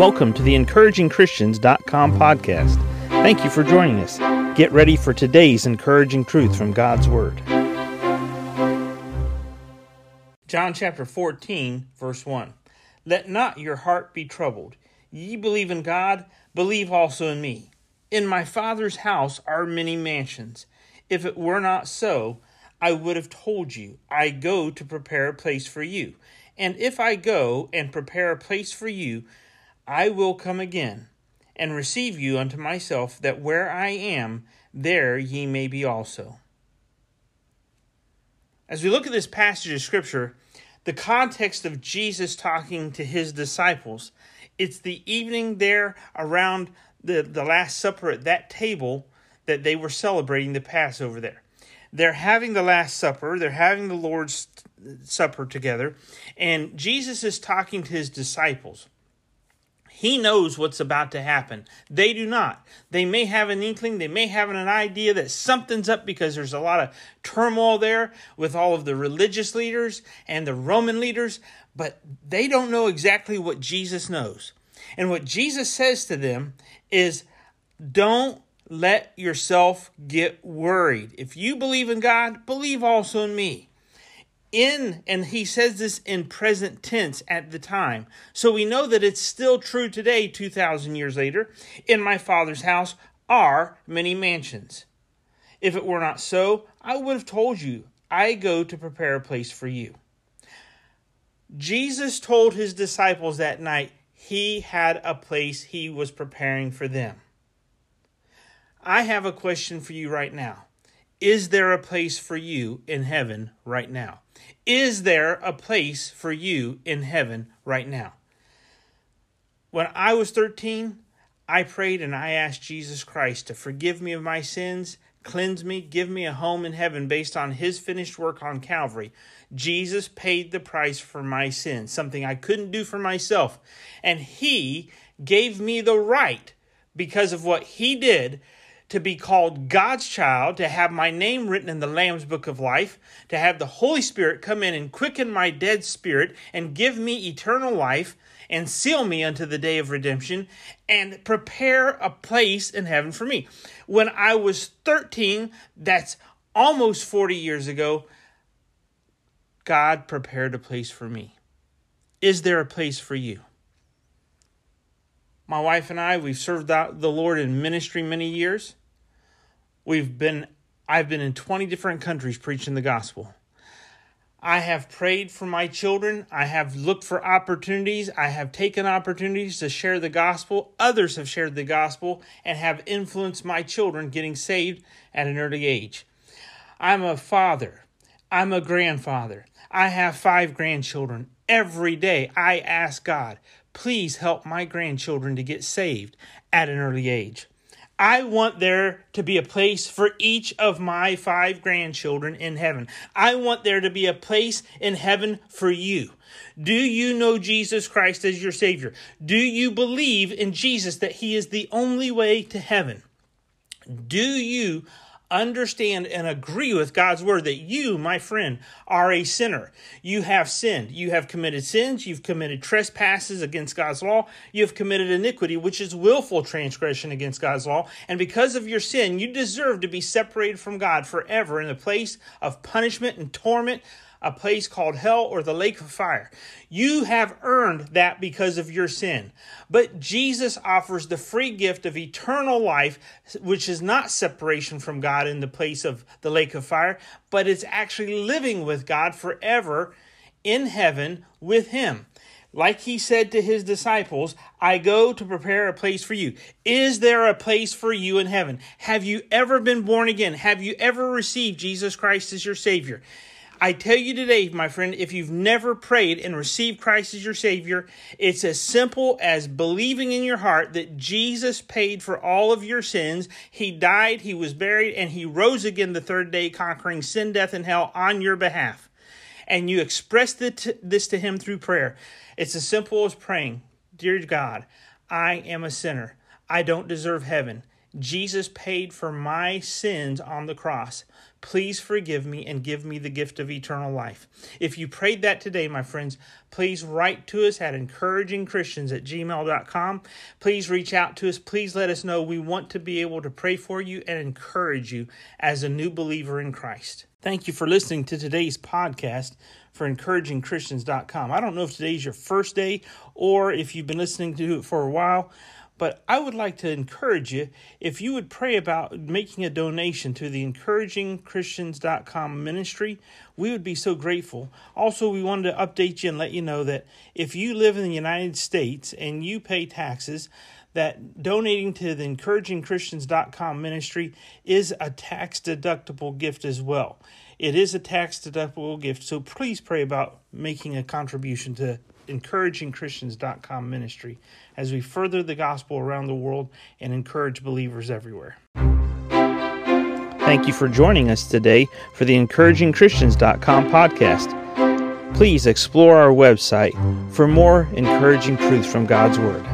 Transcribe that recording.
Welcome to the encouragingchristians.com podcast. Thank you for joining us. Get ready for today's encouraging truth from God's Word. John chapter 14, verse 1. Let not your heart be troubled. Ye believe in God, believe also in me. In my Father's house are many mansions. If it were not so, I would have told you, I go to prepare a place for you. And if I go and prepare a place for you, I will come again and receive you unto myself, that where I am, there ye may be also. As we look at this passage of Scripture, the context of Jesus talking to his disciples, it's the evening there around the, the Last Supper at that table that they were celebrating the Passover there. They're having the Last Supper, they're having the Lord's Supper together, and Jesus is talking to his disciples. He knows what's about to happen. They do not. They may have an inkling, they may have an idea that something's up because there's a lot of turmoil there with all of the religious leaders and the Roman leaders, but they don't know exactly what Jesus knows. And what Jesus says to them is don't let yourself get worried. If you believe in God, believe also in me in and he says this in present tense at the time. So we know that it's still true today 2000 years later in my father's house are many mansions. If it were not so i would have told you i go to prepare a place for you. Jesus told his disciples that night he had a place he was preparing for them. I have a question for you right now is there a place for you in heaven right now? Is there a place for you in heaven right now? When I was 13, I prayed and I asked Jesus Christ to forgive me of my sins, cleanse me, give me a home in heaven based on his finished work on Calvary. Jesus paid the price for my sins, something I couldn't do for myself. And he gave me the right, because of what he did, to be called God's child, to have my name written in the Lamb's book of life, to have the Holy Spirit come in and quicken my dead spirit and give me eternal life and seal me unto the day of redemption and prepare a place in heaven for me. When I was 13, that's almost 40 years ago, God prepared a place for me. Is there a place for you? My wife and I, we've served the Lord in ministry many years. We've been I've been in 20 different countries preaching the gospel. I have prayed for my children. I have looked for opportunities. I have taken opportunities to share the gospel. Others have shared the gospel and have influenced my children getting saved at an early age. I'm a father. I'm a grandfather. I have five grandchildren. Every day I ask God, please help my grandchildren to get saved at an early age. I want there to be a place for each of my five grandchildren in heaven. I want there to be a place in heaven for you. Do you know Jesus Christ as your Savior? Do you believe in Jesus that He is the only way to heaven? Do you understand and agree with God's word that you, my friend, are a sinner. You have sinned. You have committed sins. You've committed trespasses against God's law. You have committed iniquity, which is willful transgression against God's law. And because of your sin, you deserve to be separated from God forever in the place of punishment and torment a place called hell or the lake of fire. You have earned that because of your sin. But Jesus offers the free gift of eternal life, which is not separation from God in the place of the lake of fire, but it's actually living with God forever in heaven with Him. Like he said to his disciples, I go to prepare a place for you. Is there a place for you in heaven? Have you ever been born again? Have you ever received Jesus Christ as your Savior? I tell you today, my friend, if you've never prayed and received Christ as your Savior, it's as simple as believing in your heart that Jesus paid for all of your sins. He died, He was buried, and He rose again the third day, conquering sin, death, and hell on your behalf. And you express this to Him through prayer. It's as simple as praying Dear God, I am a sinner. I don't deserve heaven. Jesus paid for my sins on the cross. Please forgive me and give me the gift of eternal life. If you prayed that today, my friends, please write to us at encouragingchristians at gmail.com. Please reach out to us. Please let us know. We want to be able to pray for you and encourage you as a new believer in Christ. Thank you for listening to today's podcast for encouragingchristians.com. I don't know if today's your first day or if you've been listening to it for a while. But I would like to encourage you if you would pray about making a donation to the encouragingchristians.com ministry. We would be so grateful. Also, we wanted to update you and let you know that if you live in the United States and you pay taxes, that donating to the encouragingchristians.com ministry is a tax deductible gift as well. It is a tax deductible gift, so please pray about making a contribution to encouragingchristians.com ministry as we further the gospel around the world and encourage believers everywhere. Thank you for joining us today for the encouragingchristians.com podcast. Please explore our website for more encouraging truths from God's Word.